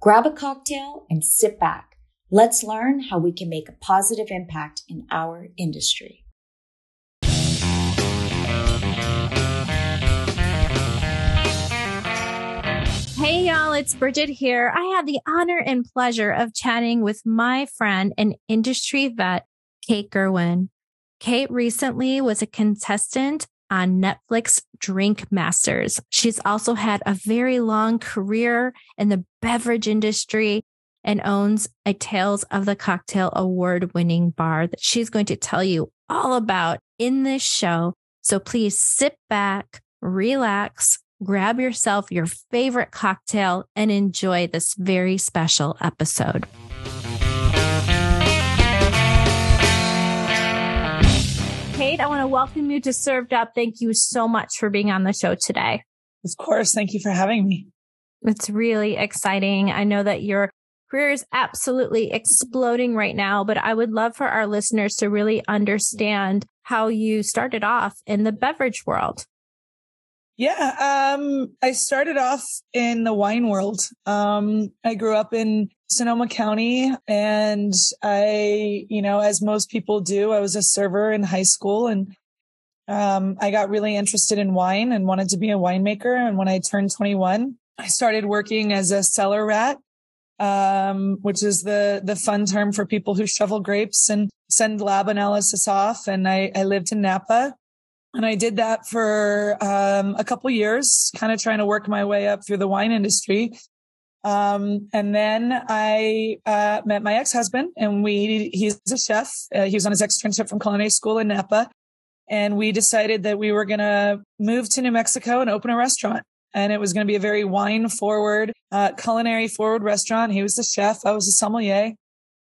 Grab a cocktail and sit back. Let's learn how we can make a positive impact in our industry. Hey, y'all, it's Bridget here. I had the honor and pleasure of chatting with my friend and industry vet, Kate Gerwin. Kate recently was a contestant on Netflix Drink Masters. She's also had a very long career in the beverage industry and owns a Tales of the Cocktail award winning bar that she's going to tell you all about in this show. So please sit back, relax, grab yourself your favorite cocktail and enjoy this very special episode. Kate, I want to welcome you to Served Up. Thank you so much for being on the show today. Of course. Thank you for having me. It's really exciting. I know that your career is absolutely exploding right now, but I would love for our listeners to really understand how you started off in the beverage world. Yeah, um, I started off in the wine world. Um, I grew up in Sonoma County and I, you know, as most people do, I was a server in high school and um, I got really interested in wine and wanted to be a winemaker. And when I turned 21, I started working as a cellar rat, um, which is the, the fun term for people who shovel grapes and send lab analysis off. And I, I lived in Napa and I did that for um, a couple years, kind of trying to work my way up through the wine industry. Um, and then I uh, met my ex-husband, and we he's a chef. Uh, he was on his externship from culinary school in Napa, and we decided that we were going to move to New Mexico and open a restaurant. And it was going to be a very wine forward, uh, culinary forward restaurant. He was the chef. I was a sommelier.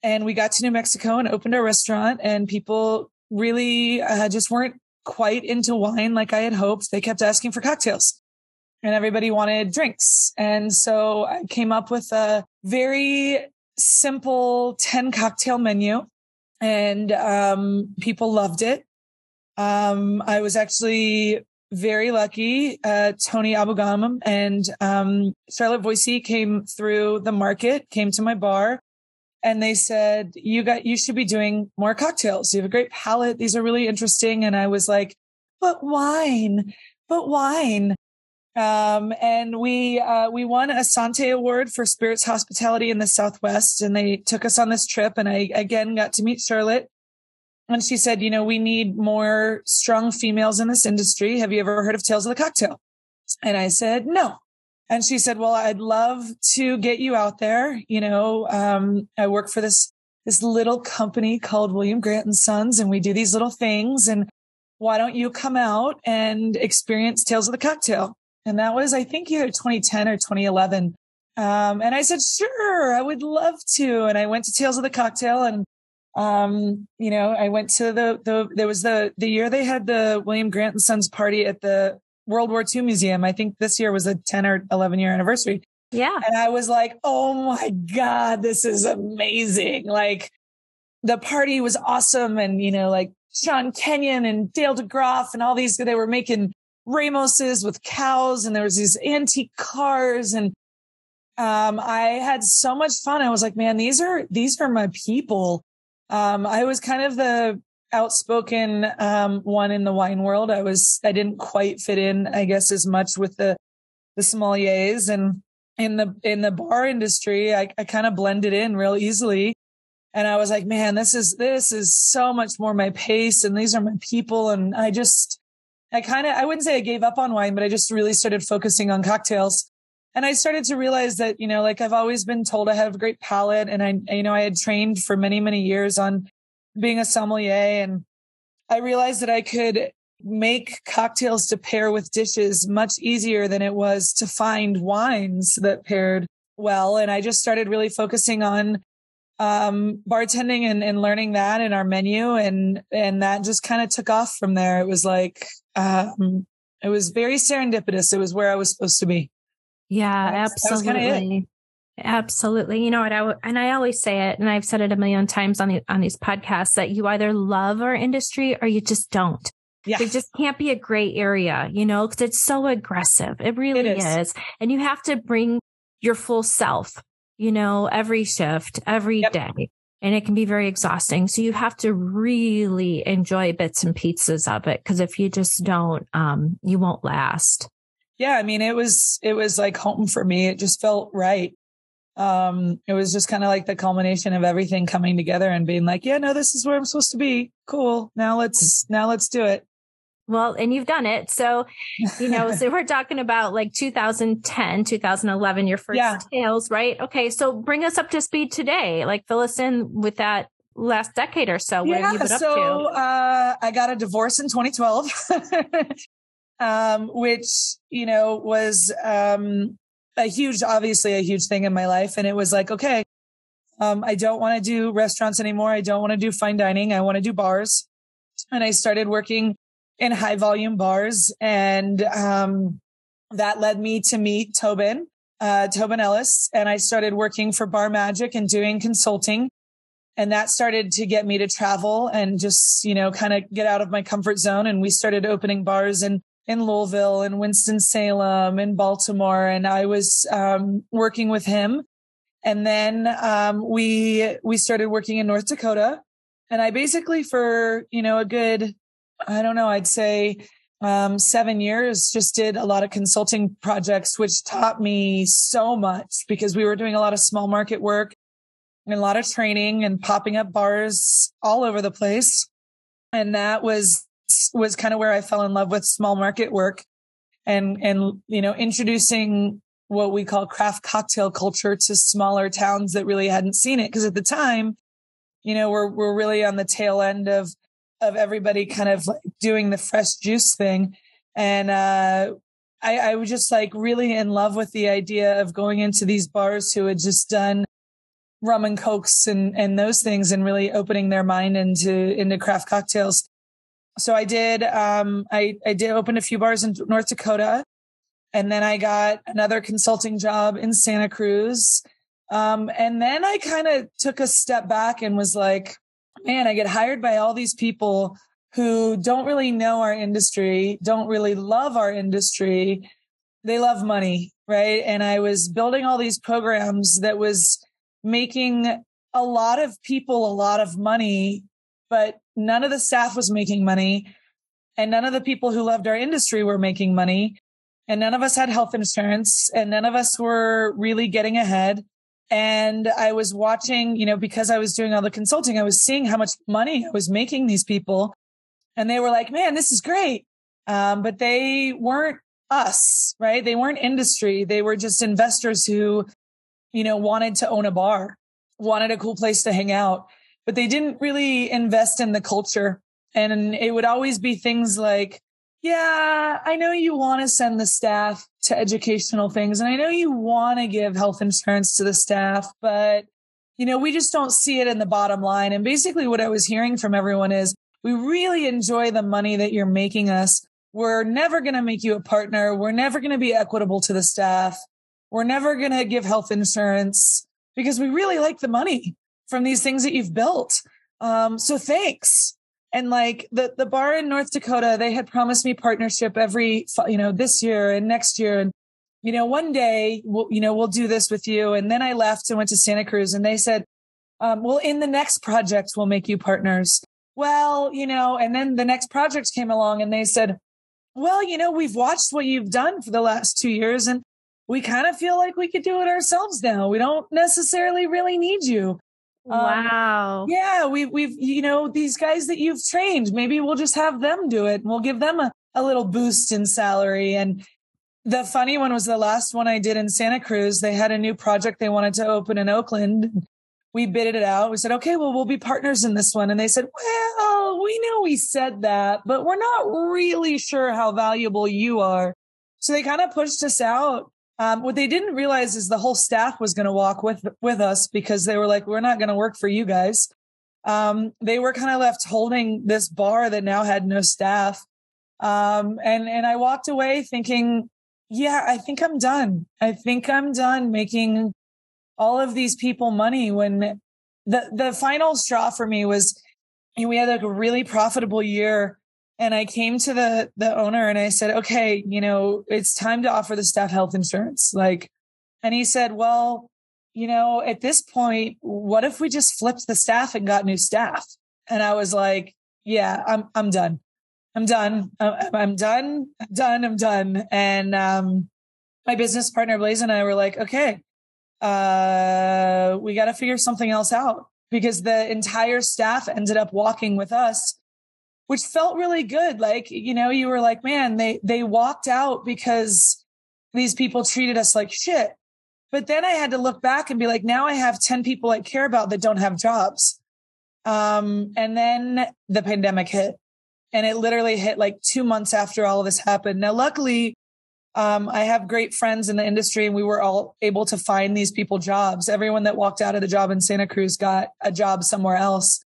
And we got to New Mexico and opened a restaurant and people really uh, just weren't quite into wine like I had hoped. They kept asking for cocktails and everybody wanted drinks. And so I came up with a very simple 10 cocktail menu and um, people loved it. Um, I was actually very lucky. Uh, Tony Abou-Ganim and um, Charlotte Voisey came through the market, came to my bar, and they said, you got, you should be doing more cocktails. You have a great palate. These are really interesting. And I was like, but wine, but wine. Um, and we, uh, we won a Sante award for spirits hospitality in the Southwest. And they took us on this trip. And I again got to meet Charlotte. And she said, you know, we need more strong females in this industry. Have you ever heard of Tales of the Cocktail? And I said, no. And she said, well, I'd love to get you out there. You know, um, I work for this, this little company called William Grant and Sons, and we do these little things. And why don't you come out and experience Tales of the Cocktail? And that was, I think either 2010 or 2011. Um, and I said, sure, I would love to. And I went to Tales of the Cocktail and, um, you know, I went to the, the, there was the, the year they had the William Grant and Sons party at the World War II Museum. I think this year was a 10 or 11 year anniversary. Yeah. And I was like, oh my God, this is amazing. Like the party was awesome. And, you know, like Sean Kenyon and Dale DeGroff and all these, they were making Ramoses with cows and there was these antique cars and, um, I had so much fun. I was like, man, these are, these are my people. Um, I was kind of the outspoken um, one in the wine world. I was I didn't quite fit in, I guess, as much with the the sommeliers and in the in the bar industry. I, I kind of blended in real easily. And I was like, man, this is this is so much more my pace, and these are my people. And I just, I kind of, I wouldn't say I gave up on wine, but I just really started focusing on cocktails. And I started to realize that, you know, like I've always been told I have a great palate, and I, you know, I had trained for many, many years on being a sommelier and I realized that I could make cocktails to pair with dishes much easier than it was to find wines that paired well. And I just started really focusing on um, bartending and, and learning that in our menu. And, and that just kind of took off from there. It was like, um, it was very serendipitous. It was where I was supposed to be. Yeah, That's, absolutely. Absolutely. You know what? I, and I always say it, and I've said it a million times on the, on these podcasts that you either love our industry or you just don't. Yeah. There just can't be a gray area, you know, because it's so aggressive. It really it is. is. And you have to bring your full self you know, every shift, every yep. day, And it can be very exhausting. So you have to really enjoy bits and pieces of it. Cause if you just don't, um, you won't last. Yeah. I mean, it was, it was like home for me. It just felt right. Um, it was just kind of like the culmination of everything coming together and being like, yeah, no, this is where I'm supposed to be. Cool. Now let's, now let's do it. Well, and you've done it. So, you know, so we're talking about like 2010, 2011, your first yeah. tales, right? Okay. So bring us up to speed today. Like fill us in with that last decade or so. What yeah, have you been so, up to? Uh, I got a divorce in 2012, um, which, you know, was, um, a huge, obviously a huge thing in my life. And it was like, okay, um, I don't want to do restaurants anymore. I don't want to do fine dining. I want to do bars. And I started working in high volume bars. And um, that led me to meet Tobin, uh, Tobin Ellis. And I started working for Bar Magic and doing consulting. And that started to get me to travel and just, you know, kind of get out of my comfort zone. And we started opening bars in, in Louisville and Winston-Salem and Baltimore. And I was um, working with him. And then um, we we started working in North Dakota. And I basically for, you know, a good I don't know, I'd say um, seven years, just did a lot of consulting projects, which taught me so much because we were doing a lot of small market work and a lot of training and popping up bars all over the place. And that was, was kind of where I fell in love with small market work and, and, you know, introducing what we call craft cocktail culture to smaller towns that really hadn't seen it. Cause at the time, you know, we're, we're really on the tail end of of everybody kind of like doing the fresh juice thing. And, uh, I, I was just like really in love with the idea of going into these bars who had just done rum and cokes and, and those things and really opening their mind into, into craft cocktails. So I did, um, I, I did open a few bars in North Dakota and then I got another consulting job in Santa Cruz. Um, and then I kind of took a step back and was like, man, I get hired by all these people who don't really know our industry, don't really love our industry. They love money, right? And I was building all these programs that was making a lot of people a lot of money, but none of the staff was making money. And none of the people who loved our industry were making money. And none of us had health insurance and none of us were really getting ahead. And I was watching, you know, because I was doing all the consulting, I was seeing how much money I was making these people. And they were like, man, this is great. Um, but they weren't us, right? They weren't industry. They were just investors who, you know, wanted to own a bar, wanted a cool place to hang out, but they didn't really invest in the culture. And it would always be things like, yeah, I know you want to send the staff to educational things and I know you want to give health insurance to the staff, but you know, we just don't see it in the bottom line. And basically what I was hearing from everyone is we really enjoy the money that you're making us. We're never going to make you a partner. We're never going to be equitable to the staff. We're never going to give health insurance because we really like the money from these things that you've built. Um, so thanks. And like the, the bar in North Dakota, they had promised me partnership every, you know, this year and next year. And, you know, one day, we'll, you know, we'll do this with you. And then I left and went to Santa Cruz and they said, um, well, in the next project, we'll make you partners. Well, you know, and then the next project came along and they said, well, you know, we've watched what you've done for the last two years and we kind of feel like we could do it ourselves now. We don't necessarily really need you. Um, wow. Um, yeah, we, we've, you know, these guys that you've trained, maybe we'll just have them do it. We'll give them a, a little boost in salary. And the funny one was the last one I did in Santa Cruz. They had a new project they wanted to open in Oakland. We bidded it out. We said, okay, well, we'll be partners in this one. And they said, well, we know we said that, but we're not really sure how valuable you are. So they kind of pushed us out Um, what they didn't realize is the whole staff was going to walk with with us because they were like, "We're not going to work for you guys." Um, they were kind of left holding this bar that now had no staff, um, and and I walked away thinking, "Yeah, I think I'm done. I think I'm done making all of these people money." When the the final straw for me was, we had like a really profitable year and I came to the the owner and I said, "Okay, you know, it's time to offer the staff health insurance." Like and he said, "Well, you know, at this point, what if we just flipped the staff and got new staff?" And I was like, "Yeah, I'm I'm done. I'm done. I'm, I'm done. I'm done. I'm done." And um my business partner Blaze and I were like, "Okay, uh we got to figure something else out." Because the entire staff ended up walking with us which felt really good. Like, you know, you were like, man, they, they walked out because these people treated us like shit. But then I had to look back and be like, now I have 10 people I care about that don't have jobs. Um, and then the pandemic hit and it literally hit like two months after all of this happened. Now, luckily, um, I have great friends in the industry and we were all able to find these people jobs. Everyone that walked out of the job in Santa Cruz got a job somewhere else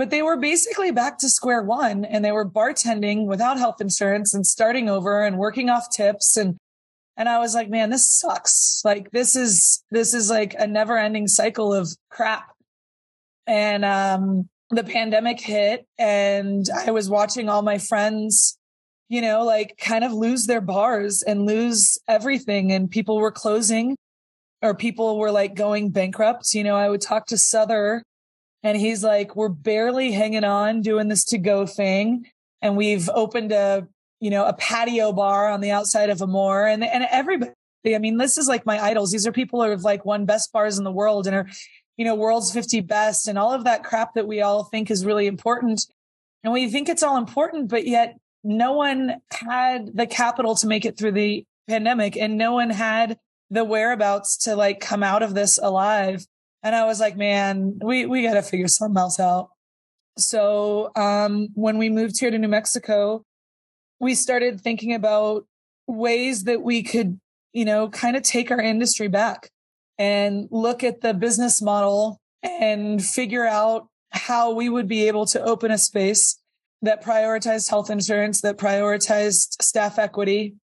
but they were basically back to square one and they were bartending without health insurance and starting over and working off tips and and I was like, man, this sucks. Like this is this is like a never ending cycle of crap. And um the pandemic hit and I was watching all my friends, you know, like kind of lose their bars and lose everything and people were closing or people were like going bankrupt. You know, I would talk to Sother and he's like, we're barely hanging on doing this to go thing. And we've opened a, you know, a patio bar on the outside of Amore and, and everybody, I mean, this is like my idols. These are people who have like won best bars in the world and are, you know, world's 50 best and all of that crap that we all think is really important. And we think it's all important, but yet no one had the capital to make it through the pandemic and no one had the whereabouts to like come out of this alive. And I was like, man, we, we got to figure something else out. So, um, when we moved here to New Mexico, we started thinking about ways that we could, you know, kind of take our industry back and look at the business model and figure out how we would be able to open a space that prioritized health insurance, that prioritized staff equity.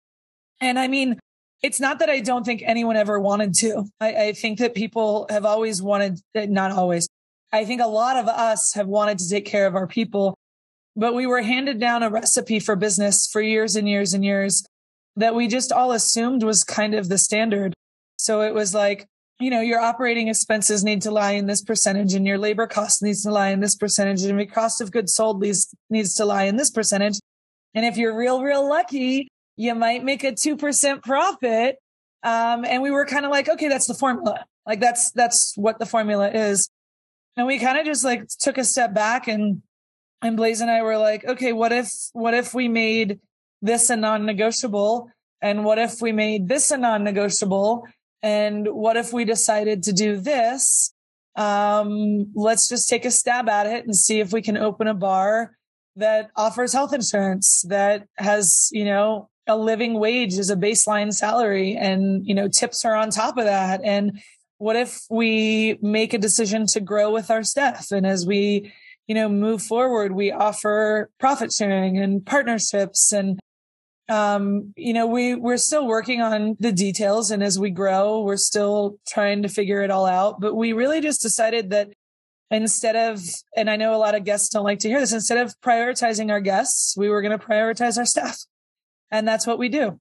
And I mean, it's not that I don't think anyone ever wanted to. I, I, think that people have always wanted, not always. I think a lot of us have wanted to take care of our people, but we were handed down a recipe for business for years and years and years that we just all assumed was kind of the standard. So it was like, you know, your operating expenses need to lie in this percentage and your labor cost needs to lie in this percentage and your cost of goods sold needs, needs to lie in this percentage. And if you're real, real lucky, you might make a 2% profit. Um, and we were kind of like, okay, that's the formula. Like that's, that's what the formula is. And we kind of just like took a step back and, and Blaze and I were like, okay, what if, what if we made this a non-negotiable? And what if we made this a non-negotiable? And what if we decided to do this? Um, let's just take a stab at it and see if we can open a bar that offers health insurance that has, you know, a living wage is a baseline salary and, you know, tips are on top of that. And what if we make a decision to grow with our staff? And as we, you know, move forward, we offer profit sharing and partnerships and, um, you know, we, we're still working on the details. And as we grow, we're still trying to figure it all out. But we really just decided that instead of, and I know a lot of guests don't like to hear this, instead of prioritizing our guests, we were going to prioritize our staff. And that's what we do.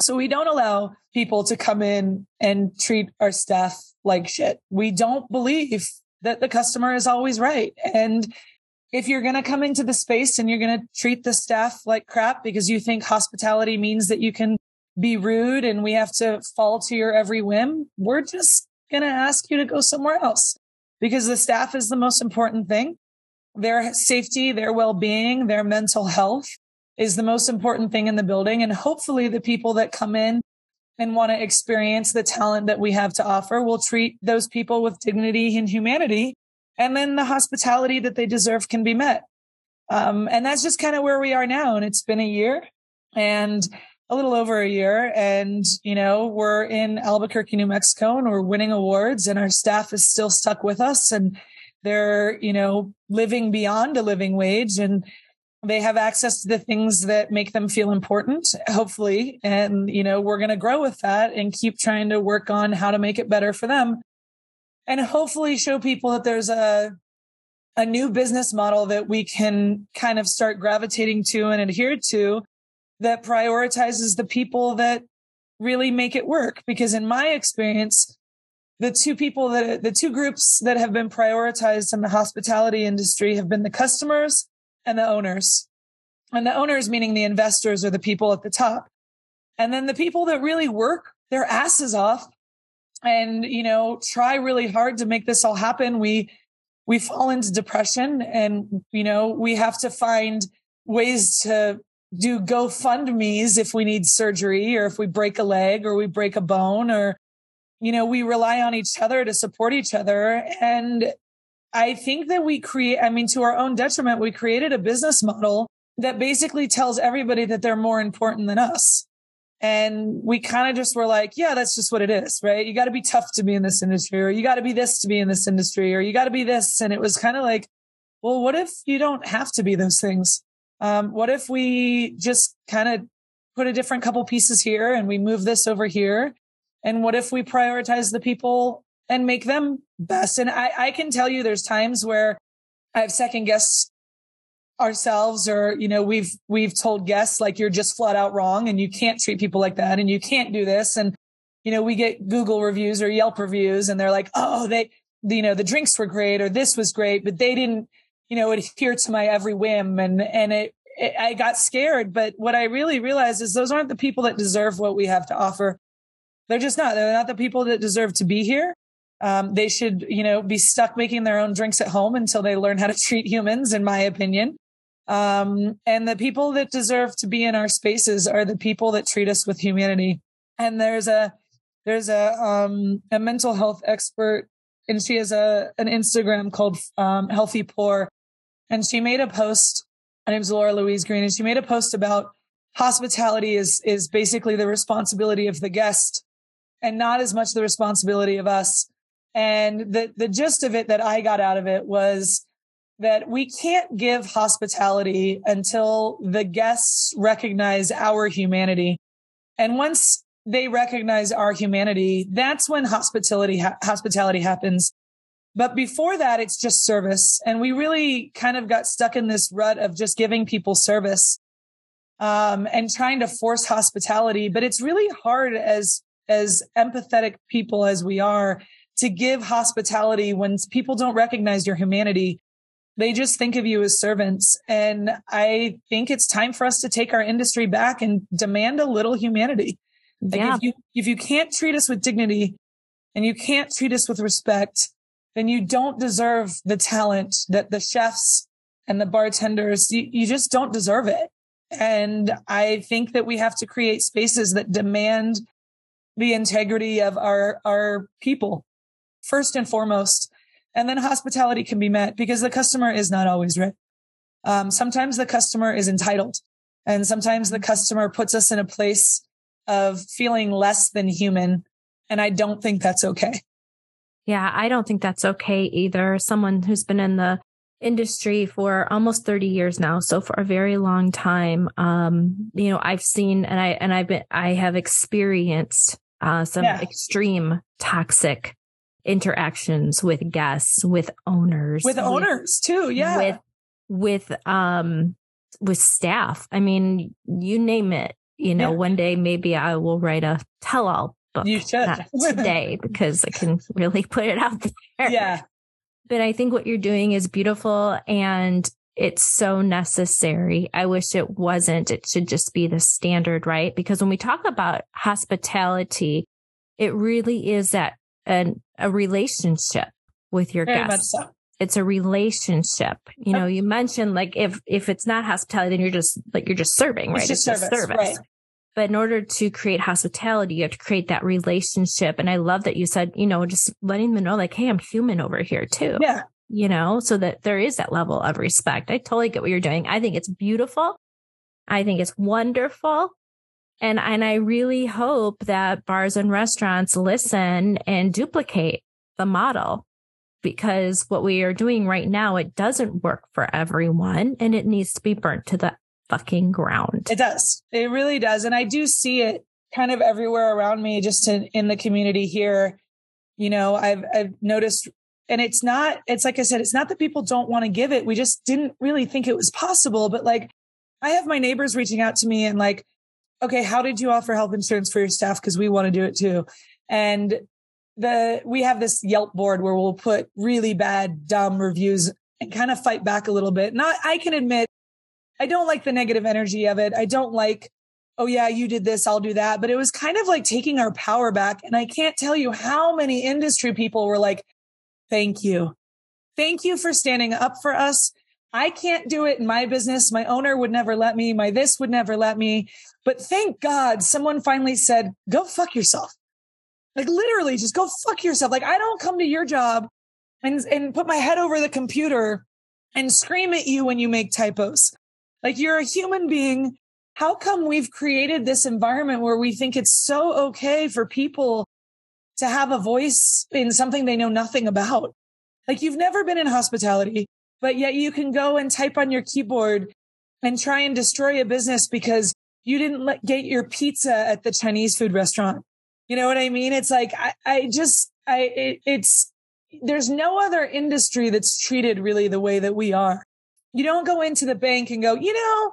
So we don't allow people to come in and treat our staff like shit. We don't believe that the customer is always right. And if you're going to come into the space and you're going to treat the staff like crap because you think hospitality means that you can be rude and we have to fall to your every whim, we're just going to ask you to go somewhere else because the staff is the most important thing. Their safety, their well-being, their mental health is the most important thing in the building. And hopefully the people that come in and want to experience the talent that we have to offer will treat those people with dignity and humanity. And then the hospitality that they deserve can be met. Um, and that's just kind of where we are now. And it's been a year and a little over a year and, you know, we're in Albuquerque, New Mexico and we're winning awards and our staff is still stuck with us and they're, you know, living beyond a living wage and they have access to the things that make them feel important, hopefully. And, you know, we're going to grow with that and keep trying to work on how to make it better for them and hopefully show people that there's a, a new business model that we can kind of start gravitating to and adhere to that prioritizes the people that really make it work. Because in my experience, the two people that the two groups that have been prioritized in the hospitality industry have been the customers and the owners. And the owners, meaning the investors or the people at the top. And then the people that really work their asses off and, you know, try really hard to make this all happen. We, we fall into depression and, you know, we have to find ways to do GoFundMe's if we need surgery or if we break a leg or we break a bone or, you know, we rely on each other to support each other. And I think that we create, I mean, to our own detriment, we created a business model that basically tells everybody that they're more important than us. And we kind of just were like, yeah, that's just what it is, right? You got to be tough to be in this industry, or you got to be this to be in this industry, or you got to be this. And it was kind of like, well, what if you don't have to be those things? Um, what if we just kind of put a different couple pieces here and we move this over here? And what if we prioritize the people and make them best? And I, I can tell you there's times where I've second guessed ourselves or, you know, we've, we've told guests like you're just flat out wrong and you can't treat people like that and you can't do this. And, you know, we get Google reviews or Yelp reviews and they're like, Oh, they, you know, the drinks were great or this was great, but they didn't, you know, adhere to my every whim. And, and it, it, I got scared. But what I really realized is those aren't the people that deserve what we have to offer. They're just not. They're not the people that deserve to be here. Um, they should, you know, be stuck making their own drinks at home until they learn how to treat humans, in my opinion. Um, and the people that deserve to be in our spaces are the people that treat us with humanity. And there's a, there's a, um, a mental health expert and she has a, an Instagram called, um, healthy poor and she made a post. Her name's Laura Louise Green, and she made a post about hospitality is is basically the responsibility of the guest and not as much the responsibility of us. And the the gist of it that I got out of it was that we can't give hospitality until the guests recognize our humanity. And once they recognize our humanity, that's when hospitality ha- hospitality happens. But before that, it's just service. And we really kind of got stuck in this rut of just giving people service, um, and trying to force hospitality. But it's really hard as, as empathetic people as we are to give hospitality when people don't recognize your humanity. They just think of you as servants. And I think it's time for us to take our industry back and demand a little humanity. Like yeah. if you, if you can't treat us with dignity and you can't treat us with respect, then you don't deserve the talent that the chefs and the bartenders, you, you just don't deserve it. And I think that we have to create spaces that demand the integrity of our, our people first and foremost. And then hospitality can be met because the customer is not always right. Um, sometimes the customer is entitled and sometimes the customer puts us in a place of feeling less than human. And I don't think that's okay. Yeah, I don't think that's okay either. Someone who's been in the industry for almost 30 years now. So for a very long time, um, you know, I've seen and I, and I've been, I have experienced, uh, some yeah. extreme toxic interactions with guests, with owners, with, with owners too. Yeah. With, with, um, with staff. I mean, you name it. You know, yeah. one day maybe I will write a tell all book. You should. Today because I can really put it out there. Yeah. But I think what you're doing is beautiful and it's so necessary. I wish it wasn't. It should just be the standard, right? Because when we talk about hospitality, it really is that an, a relationship with your Very guests. So. It's a relationship. You know, you mentioned like if if it's not hospitality, then you're just like you're just serving, right? It's just it's service, service. Right. But in order to create hospitality, you have to create that relationship. And I love that you said, you know, just letting them know like, Hey, I'm human over here too. Yeah. You know, so that there is that level of respect. I totally get what you're doing. I think it's beautiful. I think it's wonderful. And, and I really hope that bars and restaurants listen and duplicate the model because what we are doing right now, it doesn't work for everyone and it needs to be burnt to the fucking ground. It does. It really does. And I do see it kind of everywhere around me, just in, in the community here. You know, I've, I've noticed and it's not, it's like I said, it's not that people don't want to give it. We just didn't really think it was possible. But like, I have my neighbors reaching out to me and like, okay, how did you offer health insurance for your staff? Cause we want to do it too. And the, we have this Yelp board where we'll put really bad, dumb reviews and kind of fight back a little bit. Not, I can admit, I don't like the negative energy of it. I don't like, oh yeah, you did this, I'll do that. But it was kind of like taking our power back. And I can't tell you how many industry people were like, thank you. Thank you for standing up for us. I can't do it in my business. My owner would never let me. My this would never let me. But thank God someone finally said, go fuck yourself. Like literally just go fuck yourself. Like I don't come to your job and, and put my head over the computer and scream at you when you make typos. Like you're a human being. How come we've created this environment where we think it's so okay for people to have a voice in something they know nothing about? Like you've never been in hospitality, but yet you can go and type on your keyboard and try and destroy a business because you didn't let, get your pizza at the Chinese food restaurant. You know what I mean? It's like, I, I just, I, it, it's, there's no other industry that's treated really the way that we are. You don't go into the bank and go, you know,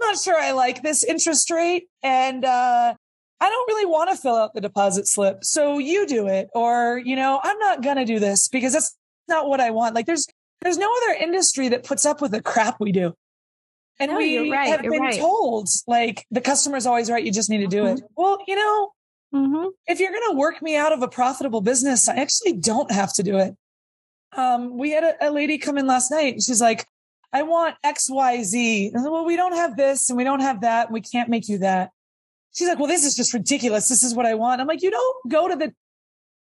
I'm not sure I like this interest rate. And, uh, I don't really want to fill out the deposit slip. So you do it. Or, you know, I'm not going to do this because that's not what I want. Like there's, there's no other industry that puts up with the crap we do. And No, we right, have been right. told like the customer's always right. You just need to do it. Well, you know, Mm-hmm. if you're going to work me out of a profitable business, I actually don't have to do it. Um, we had a, a lady come in last night and she's like, I want X, Y, Z. I said, well, we don't have this and we don't have that. And we can't make you that. She's like, well, this is just ridiculous. This is what I want. I'm like, you don't go to the,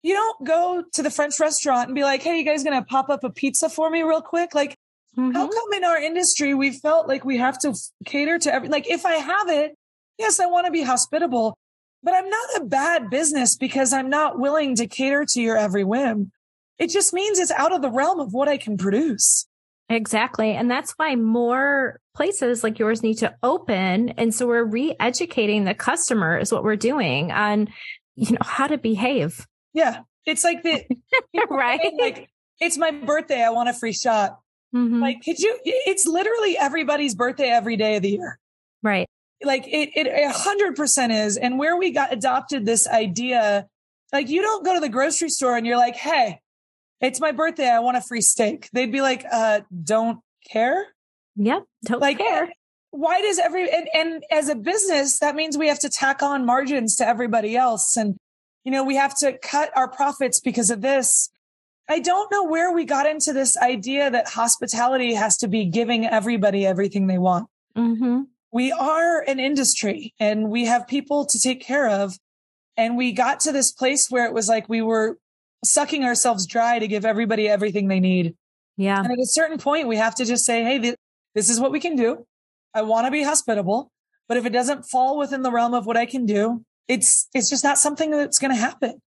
you don't go to the French restaurant and be like, Hey, you guys going to pop up a pizza for me real quick? Like, Mm-hmm. how come in our industry we felt like we have to cater to every, like if I have it, yes, I want to be hospitable, but I'm not a bad business because I'm not willing to cater to your every whim. It just means it's out of the realm of what I can produce. Exactly. And that's why more places like yours need to open. And so we're re-educating the customer is what we're doing on, you know, how to behave. Yeah. It's like the, right. like, it's my birthday. I want a free shot. Mhm. Like, could you, it's literally everybody's birthday every day of the year. right. like it, it a hundred percent is. And where we got adopted this idea, like you don't go to the grocery store and you're like, Hey, it's my birthday. I want a free steak. They'd be like, uh, don't care. Yep. Don't Like, care. why does every, and, and as a business, that means we have to tack on margins to everybody else. And, you know, we have to cut our profits because of this. I don't know where we got into this idea that hospitality has to be giving everybody everything they want Mm-hmm. we are an industry and we have people to take care of. And we got to this place where it was like we were sucking ourselves dry to give everybody everything they need. Yeah. And at a certain point, we have to just say, Hey, th- this is what we can do. I want to be hospitable, but if it doesn't fall within the realm of what I can do, it's, it's just not something that's going to happen.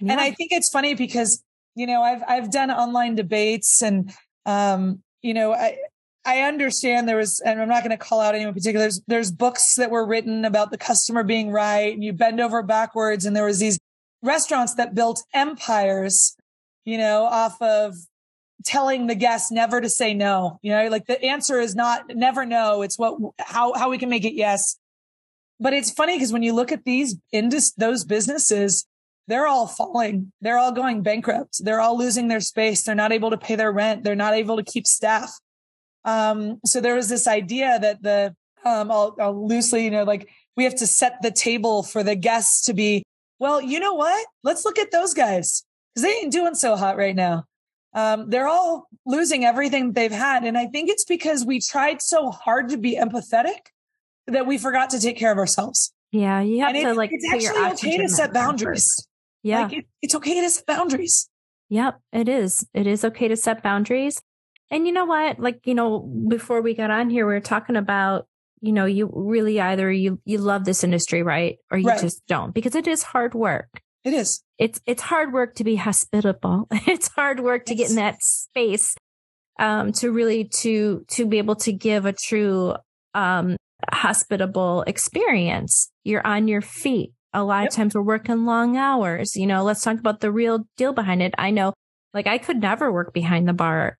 And I think it's funny because, you know, I've, I've done online debates and, um, you know, I, I understand there was, and I'm not going to call out anyone in particular. There's, there's books that were written about the customer being right and you bend over backwards. And there was these restaurants that built empires, you know, off of telling the guests never to say no. You know, like the answer is not never no. It's what, how, how we can make it yes. But it's funny because when you look at these indus, those businesses, they're all falling. They're all going bankrupt. They're all losing their space. They're not able to pay their rent. They're not able to keep staff. Um, so there was this idea that the, um, I'll, I'll loosely, you know, like we have to set the table for the guests to be, well, you know what? Let's look at those guys because they ain't doing so hot right now. Um, they're all losing everything they've had. And I think it's because we tried so hard to be empathetic that we forgot to take care of ourselves. Yeah. You have And to it's, like it's actually okay to set boundaries. first. Yeah. Like it, it's okay to set boundaries. Yep, it is. It is okay to set boundaries. And you know what? Like, you know, before we got on here, we were talking about you know, you really either you you love this industry, right? Or you right. just don't because it is hard work. It is. It's it's hard work to be hospitable. It's hard work to get in that space um to really to to be able to give a true um hospitable experience. You're on your feet. A lot yep. of times we're working long hours. You know, let's talk about the real deal behind it. I know like I could never work behind the bar.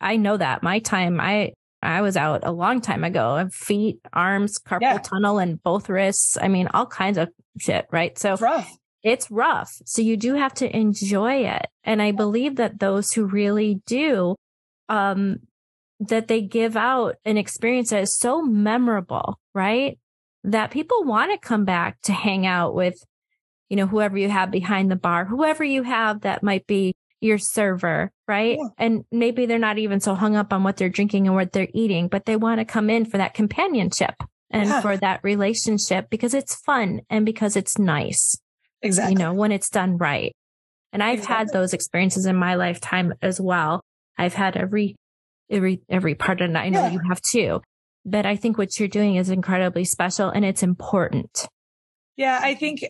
I know that my time, I, I was out a long time ago. Feet, arms, carpal yeah. tunnel, and both wrists. I mean, all kinds of shit, right? So it's rough. It's rough. So you do have to enjoy it. And I believe that those who really do, um, that they give out an experience that is so memorable, right? That people want to come back to hang out with, you know, whoever you have behind the bar, whoever you have that might be your server, right? Yeah. And maybe they're not even so hung up on what they're drinking and what they're eating, but they want to come in for that companionship and yeah. for that relationship because it's fun and because it's nice. Exactly. You know, when it's done right. And I've exactly. had those experiences in my lifetime as well. I've had every, every, every part of it. I know yeah. you have too, but I think what you're doing is incredibly special and it's important. Yeah. I think,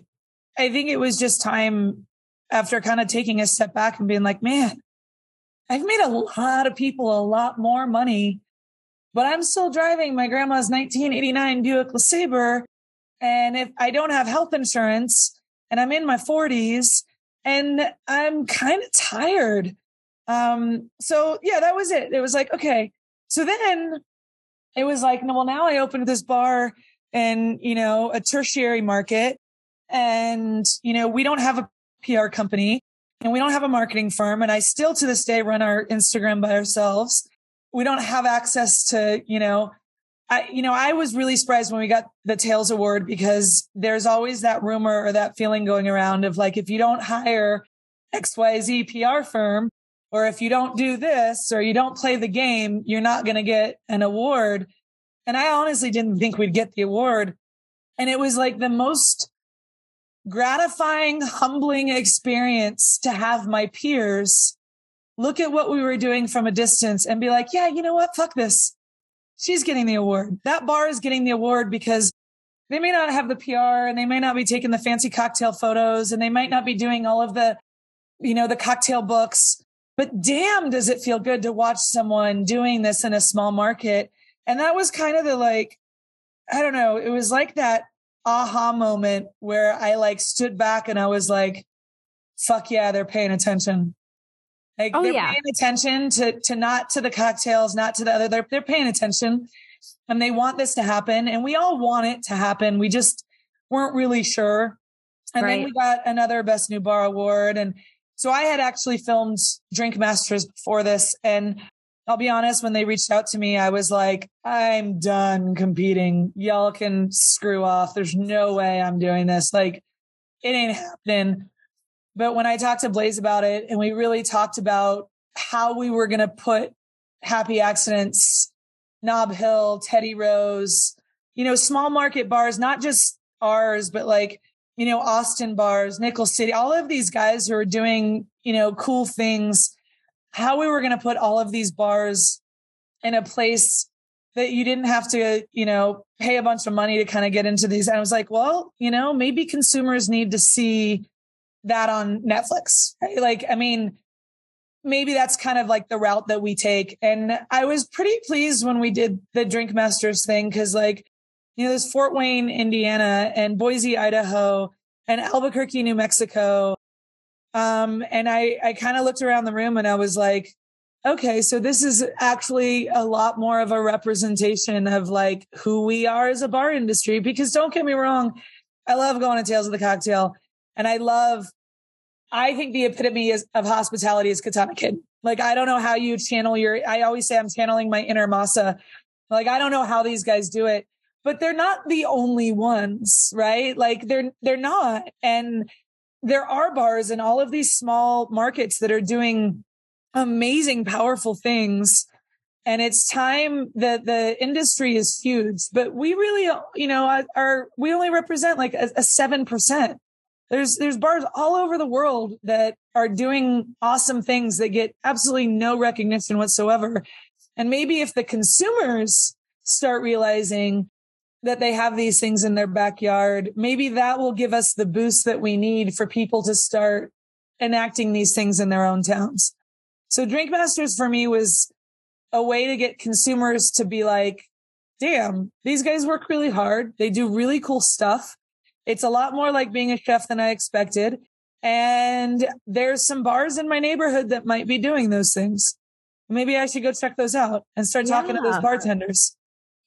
I think it was just time after kind of taking a step back and being like, man, I've made a lot of people a lot more money, but I'm still driving my grandma's 1989 Buick LeSabre. And if I don't have health insurance and I'm in my 40s and I'm kind of tired. Um, so yeah, that was it. It was like, okay. So then it was like, well, now I opened this bar in, you know, a tertiary market and, you know, we don't have a PR company and we don't have a marketing firm. And I still to this day run our Instagram by ourselves. We don't have access to, you know, I, you know, I was really surprised when we got the Tales Award because there's always that rumor or that feeling going around of like, if you don't hire XYZ PR firm, or if you don't do this or you don't play the game, you're not going to get an award. And I honestly didn't think we'd get the award. And it was like the most gratifying, humbling experience to have my peers look at what we were doing from a distance and be like, yeah, you know what? Fuck this. She's getting the award. That bar is getting the award because they may not have the PR and they may not be taking the fancy cocktail photos and they might not be doing all of the, you know, the cocktail books. But damn, does it feel good to watch someone doing this in a small market? And that was kind of the like, I don't know. It was like that aha moment where I like stood back and I was like, fuck yeah, they're paying attention. Like oh, they're yeah. paying attention to, to not to the cocktails, not to the other. They're, they're paying attention and they want this to happen. And we all want it to happen. We just weren't really sure. And right. then we got another best new bar award. And so I had actually filmed Drink Masters before this and I'll be honest, when they reached out to me, I was like, I'm done competing. Y'all can screw off. There's no way I'm doing this. Like, it ain't happening. But when I talked to Blaze about it and we really talked about how we were going to put happy accidents, Nob Hill, Teddy Roe's, you know, small market bars, not just ours, but like, you know, Austin bars, Nickel City, all of these guys who are doing, you know, cool things how we were going to put all of these bars in a place that you didn't have to, you know, pay a bunch of money to kind of get into these. And I was like, well, you know, maybe consumers need to see that on Netflix. Right? Like, I mean, maybe that's kind of like the route that we take. And I was pretty pleased when we did the Drink Masters thing because, like, you know, there's Fort Wayne, Indiana, and Boise, Idaho, and Albuquerque, New Mexico, um, and I, I kind of looked around the room and I was like, okay, so this is actually a lot more of a representation of like who we are as a bar industry. Because don't get me wrong, I love going to Tales of the Cocktail and I love, I think the epitome is, of hospitality is Katana Kitten. Like, I don't know how you channel your, I always say I'm channeling my inner masa. Like, I don't know how these guys do it, but they're not the only ones, right? Like they're, they're not. And there are bars in all of these small markets that are doing amazing, powerful things. And it's time that the industry is huge, but we really, you know, are, we only represent like a, a 7%. There's, there's bars all over the world that are doing awesome things that get absolutely no recognition whatsoever. And maybe if the consumers start realizing that they have these things in their backyard. Maybe that will give us the boost that we need for people to start enacting these things in their own towns. So Drink Masters for me was a way to get consumers to be like, damn, these guys work really hard. They do really cool stuff. It's a lot more like being a chef than I expected. And there's some bars in my neighborhood that might be doing those things. Maybe I should go check those out and start talking yeah. to those bartenders.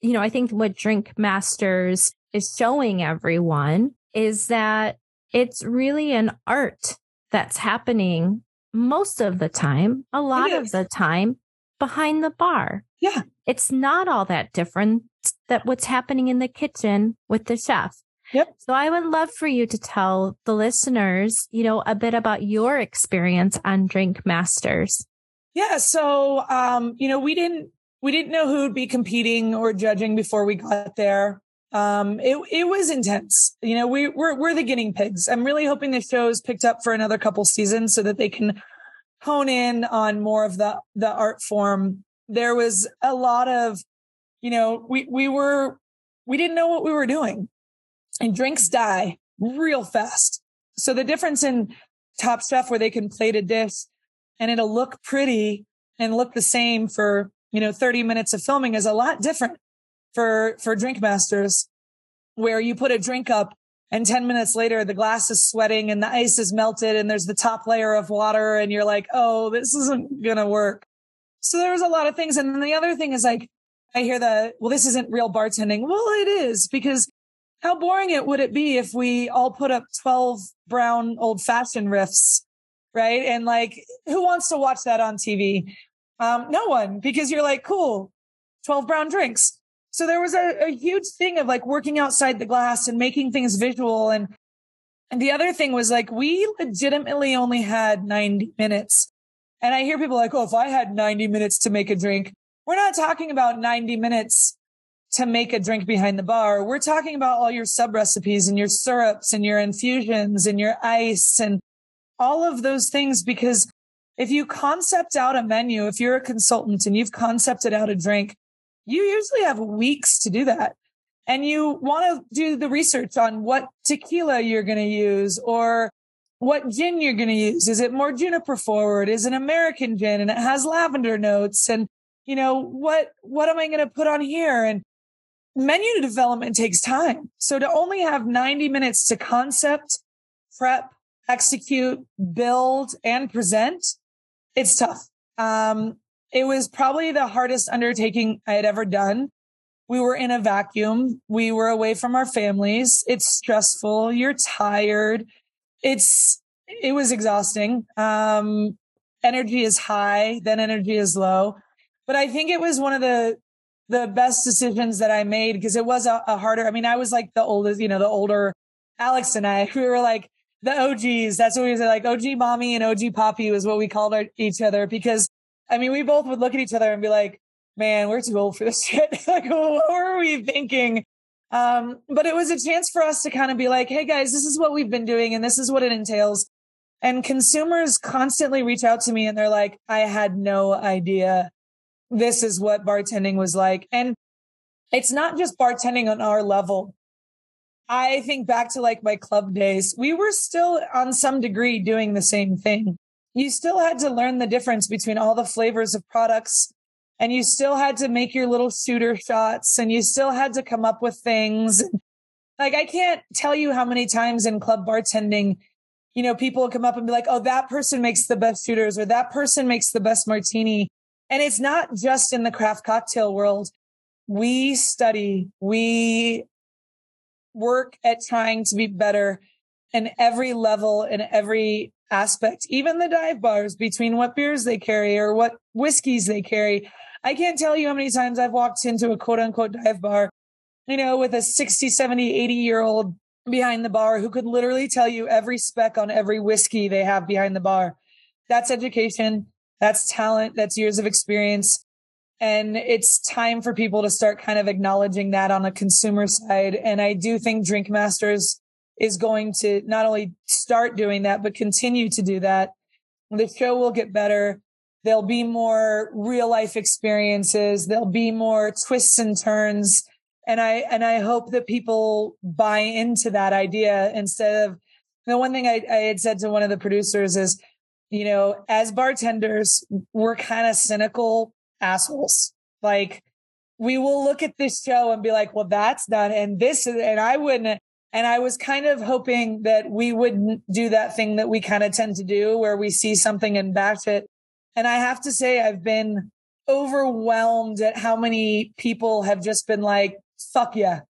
You know, I think what Drink Masters is showing everyone is that it's really an art that's happening most of the time, a lot of the time behind the bar. Yeah. It's not all that different that what's happening in the kitchen with the chef. Yep. So I would love for you to tell the listeners, you know, a bit about your experience on Drink Masters. Yeah. So, um, you know, we didn't, we didn't know who would be competing or judging before we got there. Um, it, it was intense. You know, we, we're, we're the guinea pigs. I'm really hoping the show's picked up for another couple seasons so that they can hone in on more of the, the art form. There was a lot of, you know, we, we were, we didn't know what we were doing and drinks die real fast. So the difference in Top Chef where they can plate a dish and it'll look pretty and look the same for, you know, 30 minutes of filming is a lot different for, for drink masters where you put a drink up and 10 minutes later, the glass is sweating and the ice is melted and there's the top layer of water and you're like, Oh, this isn't going to work. So there was a lot of things. And then the other thing is like, I hear the, well, this isn't real bartending. Well, it is because how boring it would it be if we all put up 12 brown old fashioned riffs, right? And like, who wants to watch that on TV? Um, no one, because you're like, cool, 12 brown drinks. So there was a, a huge thing of like working outside the glass and making things visual. And, and the other thing was like, we legitimately only had 90 minutes. And I hear people like, oh, if I had 90 minutes to make a drink, we're not talking about 90 minutes to make a drink behind the bar. We're talking about all your sub recipes and your syrups and your infusions and your ice and all of those things. Because if you concept out a menu, if you're a consultant and you've concepted out a drink, you usually have weeks to do that. And you want to do the research on what tequila you're going to use or what gin you're going to use. Is it more juniper forward? Is it American gin and it has lavender notes? And, you know, what, what am I going to put on here? And menu development takes time. So to only have 90 minutes to concept, prep, execute, build and present, it's tough. Um, it was probably the hardest undertaking I had ever done. We were in a vacuum. We were away from our families. It's stressful. You're tired. It's, it was exhausting. Um, energy is high, then energy is low. But I think it was one of the the best decisions that I made because it was a, a, harder. I mean, I was like the oldest, you know, the older Alex and I, we were like the OGs. That's what we said, like OG mommy and OG poppy was what we called our, each other because I mean, we both would look at each other and be like, man, we're too old for this shit. like, what were we thinking? Um, but it was a chance for us to kind of be like, Hey guys, this is what we've been doing and this is what it entails. And consumers constantly reach out to me and they're like, I had no idea this is what bartending was like. And it's not just bartending on our level. I think back to like my club days, we were still on some degree doing the same thing. You still had to learn the difference between all the flavors of products and you still had to make your little shooter shots and you still had to come up with things. Like I can't tell you how many times in club bartending, you know, people come up and be like, Oh, that person makes the best shooters or that person makes the best martini. And it's not just in the craft cocktail world. We study, we work at trying to be better in every level, in every aspect, even the dive bars between what beers they carry or what whiskeys they carry. I can't tell you how many times I've walked into a quote unquote dive bar, you know, with a 60, 70, 80 year old behind the bar who could literally tell you every spec on every whiskey they have behind the bar. That's education. That's talent. That's years of experience. And it's time for people to start kind of acknowledging that on a consumer side. And I do think Drink Masters is going to not only start doing that, but continue to do that. The show will get better. There'll be more real life experiences. There'll be more twists and turns And I, and I hope that people buy into that idea instead of the one thing I, I had said to one of the producers is, you know, as bartenders, we're kind of cynical assholes. Like we will look at this show and be like, well, that's done. And this, and I wouldn't, and I was kind of hoping that we wouldn't do that thing that we kind of tend to do where we see something and back it. And I have to say, I've been overwhelmed at how many people have just been like, fuck yeah.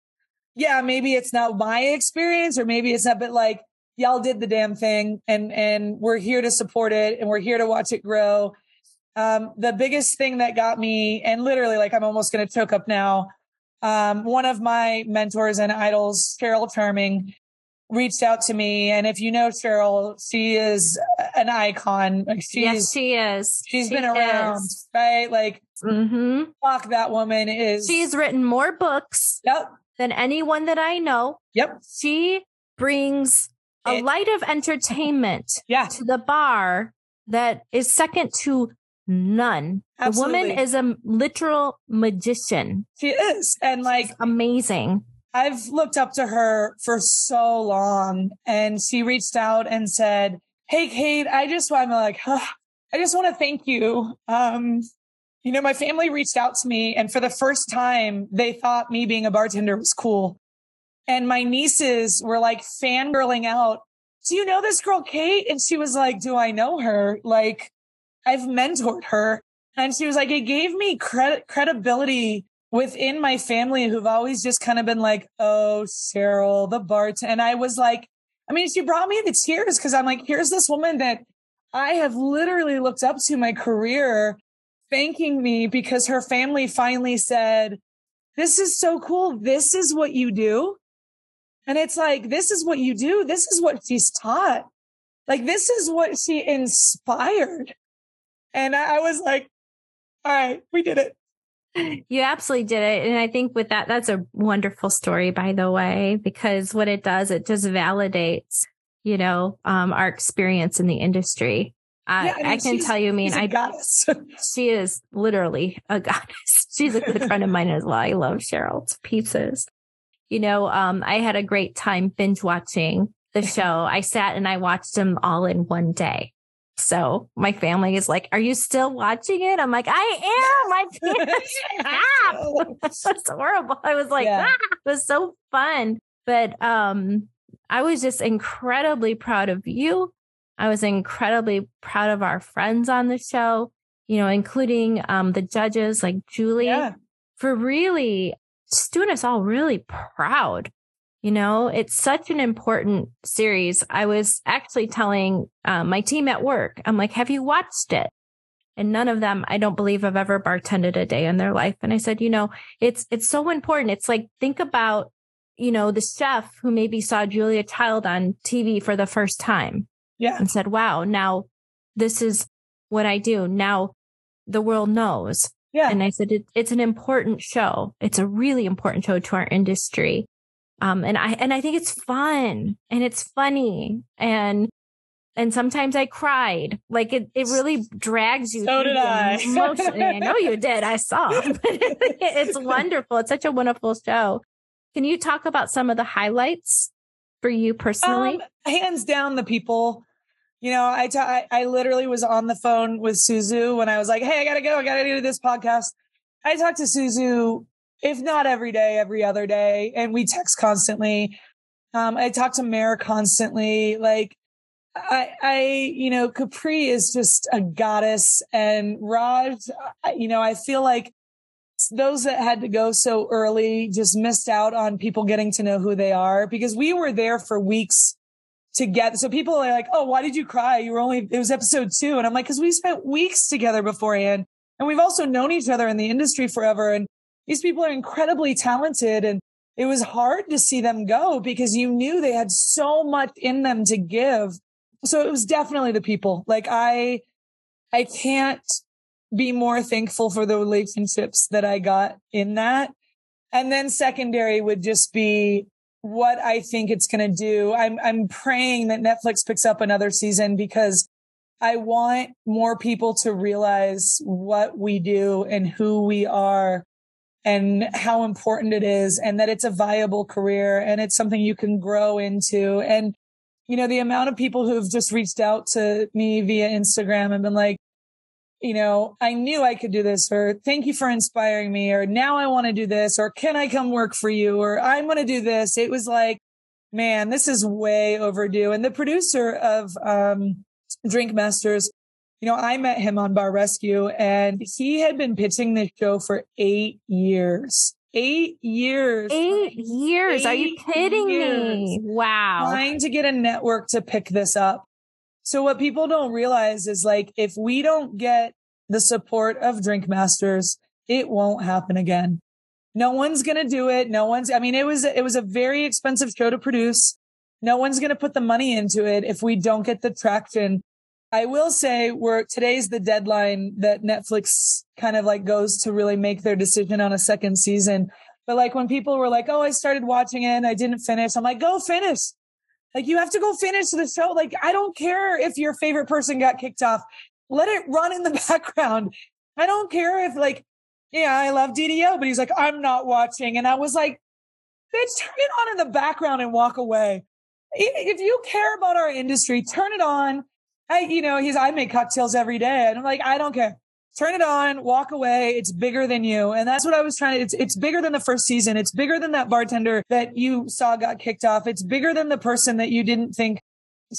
Yeah, maybe it's not my experience or maybe it's not, but like, y'all did the damn thing and, and we're here to support it and we're here to watch it grow. Um, the biggest thing that got me, and literally like I'm almost going to choke up now. Um, one of my mentors and idols, Cheryl Charming, reached out to me. And if you know Cheryl, she is an icon. Like she's, yes, she is. She's she been around, is. right? Like, mm-hmm. fuck, that woman is. She's written more books yep. than anyone that I know. Yep. She brings a It- light of entertainment Yeah. to the bar that is second to none. The woman is a literal magician. She is. And like, Amazing. I've looked up to her for so long and she reached out and said, Hey, Kate, I just want to like, huh, I just want to thank you. Um, you know, my family reached out to me and for the first time they thought me being a bartender was cool. And my nieces were like fangirling out. Do you know this girl, Kate? And she was like, do I know her? Like I've mentored her. And she was like, it gave me credit, credibility within my family who've always just kind of been like, oh, Cheryl, the Bart. And I was like, I mean, she brought me the tears because I'm like, here's this woman that I have literally looked up to my career thanking me because her family finally said, this is so cool. This is what you do. And it's like, this is what you do. This is what she's taught. Like, this is what she inspired. And I I was like, all right, we did it. You absolutely did it. And I think with that, that's a wonderful story, by the way, because what it does, it just validates, you know, um, our experience in the industry. I, Yeah, I mean, I can tell you, I mean, I, goddess. she is literally a goddess. She's a good friend of mine as well. I love Cheryl to pieces. You know, um, I had a great time binge watching the show. I sat and I watched them all in one day. So my family is like, are you still watching it? I'm like, I am. I can't stop. It's horrible. I was like, Yeah. ah, it was so fun. But um, I was just incredibly proud of you. I was incredibly proud of our friends on the show, you know, including um the judges like Julie yeah. for really just doing us all really proud. You know, it's such an important series. I was actually telling um, my team at work, I'm like, have you watched it? And none of them, I don't believe have ever bartended a day in their life. And I said, you know, it's, it's so important. It's like, think about, you know, the chef who maybe saw Julia Child on TV for the first time Yeah. and said, wow, now this is what I do. Now the world knows. Yeah. And I said, it, it's an important show. It's a really important show to our industry. Um, and I, and I think it's fun and it's funny and, and sometimes I cried. Like it, it really drags you. So did I. I know you did. I saw. But it's wonderful. It's such a wonderful show. Can you talk about some of the highlights for you personally? Um, hands down, the people. You know, I ta- I I literally was on the phone with Suzu when I was like, "Hey, I gotta go. I gotta do this podcast." I talked to Suzu, if not every day, every other day, and we text constantly. Um, I talk to Mare constantly. Like, I, I, you know, Capri is just a goddess, and Raj, you know, I feel like those that had to go so early just missed out on people getting to know who they are because we were there for weeks together. So people are like, Oh, why did you cry? You were only, it was episode two. And I'm like, cause we spent weeks together beforehand and we've also known each other in the industry forever. And these people are incredibly talented and it was hard to see them go because you knew they had so much in them to give. So it was definitely the people. Like I, I can't be more thankful for the relationships that I got in that. And then secondary would just be what I think it's going to do. I'm, I'm praying that Netflix picks up another season because I want more people to realize what we do and who we are and how important it is and that it's a viable career and it's something you can grow into. And, you know, the amount of people who've just reached out to me via Instagram and been like, you know, I knew I could do this or thank you for inspiring me or now I want to do this or can I come work for you or I'm going to do this. It was like, man, this is way overdue. And the producer of, um, Drink Masters, you know, I met him on Bar Rescue and he had been pitching this show for eight years. Eight years. Eight years. Eight Are you kidding years. me? Wow. Trying to get a network to pick this up. So what people don't realize is like, if we don't get the support of Drink Masters, it won't happen again. No one's going to do it. No one's, I mean, it was, it was a very expensive show to produce. No one's going to put the money into it if we don't get the traction I will say we're today's the deadline that Netflix kind of like goes to really make their decision on a second season. But like when people were like, Oh, I started watching it and I didn't finish. I'm like, go finish. Like you have to go finish the show. Like I don't care if your favorite person got kicked off. Let it run in the background. I don't care if like, yeah, I love DDO, but he's like, I'm not watching. And I was like, bitch, turn it on in the background and walk away. If you care about our industry, turn it on I, you know, he's, I make cocktails every day. And I'm like, I don't care. Turn it on, walk away. It's bigger than you. And that's what I was trying to, it's, it's bigger than the first season. It's bigger than that bartender that you saw got kicked off. It's bigger than the person that you didn't think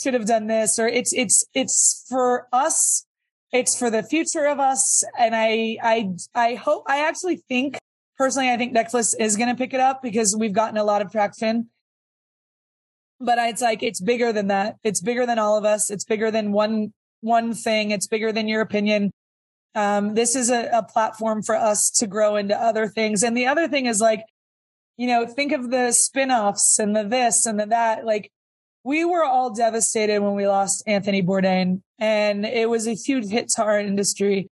should have done this or it's, it's, it's for us. It's for the future of us. And I, I, I hope, I actually think personally, I think Netflix is going to pick it up because we've gotten a lot of traction but it's like it's bigger than that. It's bigger than all of us. It's bigger than one one thing. It's bigger than your opinion. Um, this is a, a platform for us to grow into other things. And the other thing is like, you know, think of the spin-offs and the this and the that. Like we were all devastated when we lost Anthony Bourdain and it was a huge hit to our industry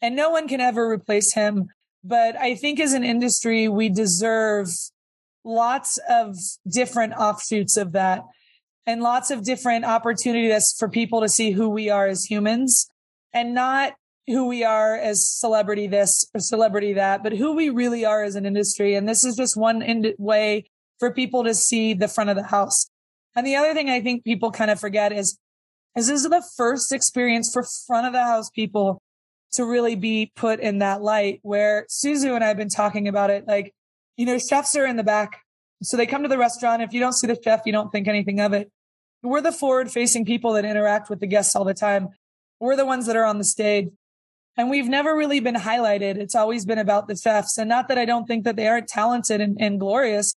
and no one can ever replace him. But I think as an industry, we deserve lots of different offshoots of that and lots of different opportunities for people to see who we are as humans and not who we are as celebrity this or celebrity that, but who we really are as an industry. And this is just one way for people to see the front of the house. And the other thing I think people kind of forget is, is this is the first experience for front of the house people to really be put in that light where Suzu and I have been talking about it. Like you know, chefs are in the back. So they come to the restaurant. If you don't see the chef, you don't think anything of it. We're the forward facing people that interact with the guests all the time. We're the ones that are on the stage. And we've never really been highlighted. It's always been about the chefs. And not that I don't think that they aren't talented and, and glorious.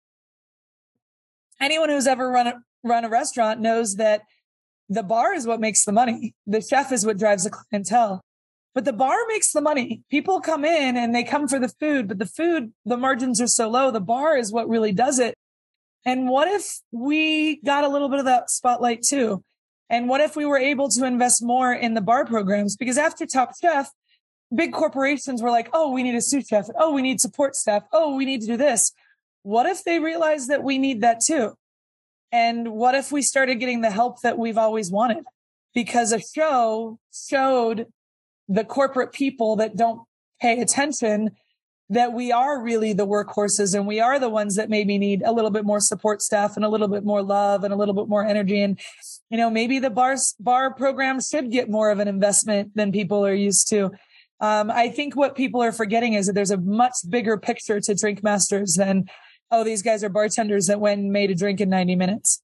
Anyone who's ever run a, run a restaurant knows that the bar is what makes the money. The chef is what drives the clientele but the bar makes the money. People come in and they come for the food, but the food, the margins are so low. The bar is what really does it. And what if we got a little bit of that spotlight too? And what if we were able to invest more in the bar programs? Because after Top Chef, big corporations were like, oh, we need a sous chef. Oh, we need support staff. Oh, we need to do this. What if they realized that we need that too? And what if we started getting the help that we've always wanted? Because a show showed the corporate people that don't pay attention that we are really the workhorses and we are the ones that maybe need a little bit more support staff and a little bit more love and a little bit more energy. And, you know, maybe the bar, bar program should get more of an investment than people are used to. Um, I think what people are forgetting is that there's a much bigger picture to Drink Masters than, oh, these guys are bartenders that went and made a drink in 90 minutes.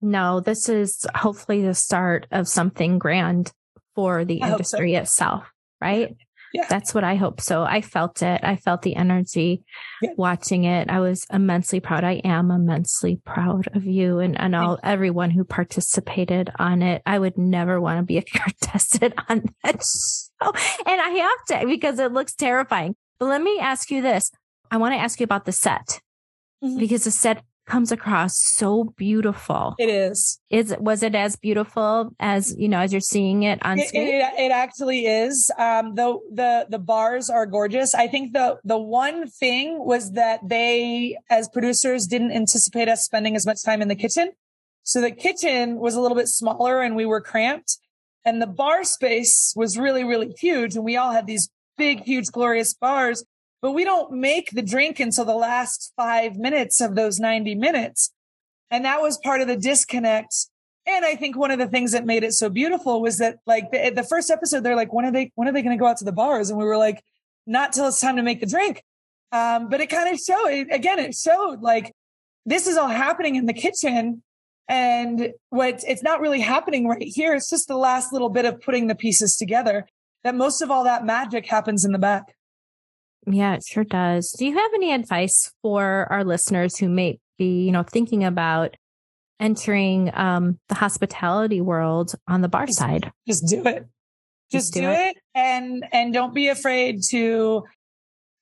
No, this is hopefully the start of something grand for the I industry so. itself, right? Yeah. That's what I hope. So I felt it. I felt the energy yeah. watching it. I was immensely proud. I am immensely proud of you and, and all everyone who participated on it. I would never want to be a contestant on that show. And I have to because it looks terrifying. But let me ask you this. I want to ask you about the set mm-hmm. because the set comes across so beautiful. It is. Is was it as beautiful as you know as you're seeing it on it, screen? It, it, actually is. Um, the the the bars are gorgeous. I think the the one thing was that they, as producers, didn't anticipate us spending as much time in the kitchen. So the kitchen was a little bit smaller and we were cramped, and the bar space was really really huge, and we all had these big, huge, glorious bars. But we don't make the drink until the last five minutes of those 90 minutes. And that was part of the disconnect. And I think one of the things that made it so beautiful was that like the, the first episode, they're like, when are they, when are they going to go out to the bars? And we were like, not till it's time to make the drink. Um, but it kind of showed, again, it showed like this is all happening in the kitchen. And what it's not really happening right here. It's just the last little bit of putting the pieces together that most of all that magic happens in the back. Yeah, it sure does. Do you have any advice for our listeners who may be, you know, thinking about entering um, the hospitality world on the bar just, side? Just do it. Just, just do, do it. it and and don't be afraid to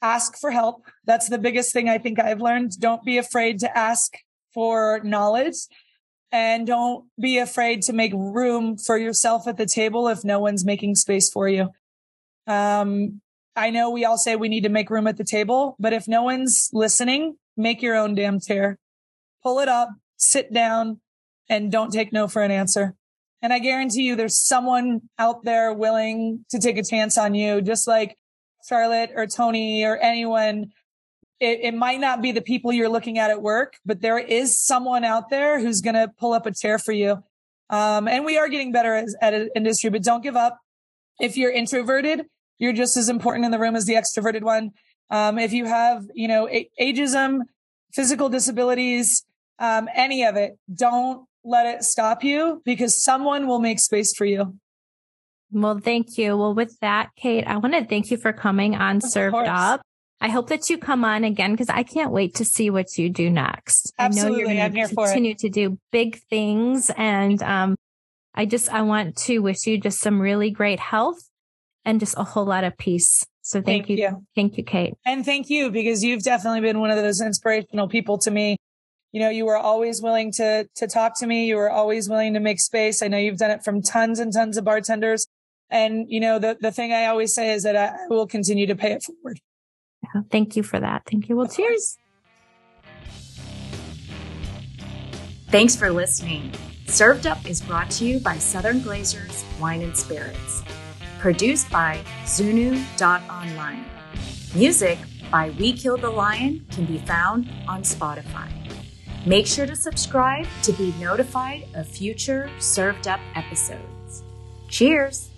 ask for help. That's the biggest thing I think I've learned. Don't be afraid to ask for knowledge and don't be afraid to make room for yourself at the table if no one's making space for you. Um, I know we all say we need to make room at the table, but if no one's listening, make your own damn chair. Pull it up, sit down, and don't take no for an answer. And I guarantee you there's someone out there willing to take a chance on you, just like Charlotte or Tony or anyone. It, it might not be the people you're looking at at work, but there is someone out there who's going to pull up a chair for you. Um, and we are getting better as, at an industry, but don't give up. If you're introverted, you're just as important in the room as the extroverted one. Um, if you have, you know, a- ageism, physical disabilities, um, any of it, don't let it stop you because someone will make space for you. Well, thank you. Well, with that, Kate, I want to thank you for coming on of Served course. Up. I hope that you come on again because I can't wait to see what you do next. Absolutely. I know you're I'm here for continue it. to do big things. And, um, I just, I want to wish you just some really great health and just a whole lot of peace. So thank, thank you. you. Thank you, Kate. And thank you because you've definitely been one of those inspirational people to me. You know, you were always willing to, to talk to me. You were always willing to make space. I know you've done it from tons and tons of bartenders. And, you know, the, the thing I always say is that I will continue to pay it forward. Oh, thank you for that. Thank you. Well, cheers. Thanks for listening. Served Up is brought to you by Southern Glazers Wine and Spirits. Produced by Zunu.online. Music by We Killed the Lion can be found on Spotify. Make sure to subscribe to be notified of future Served Up episodes. Cheers!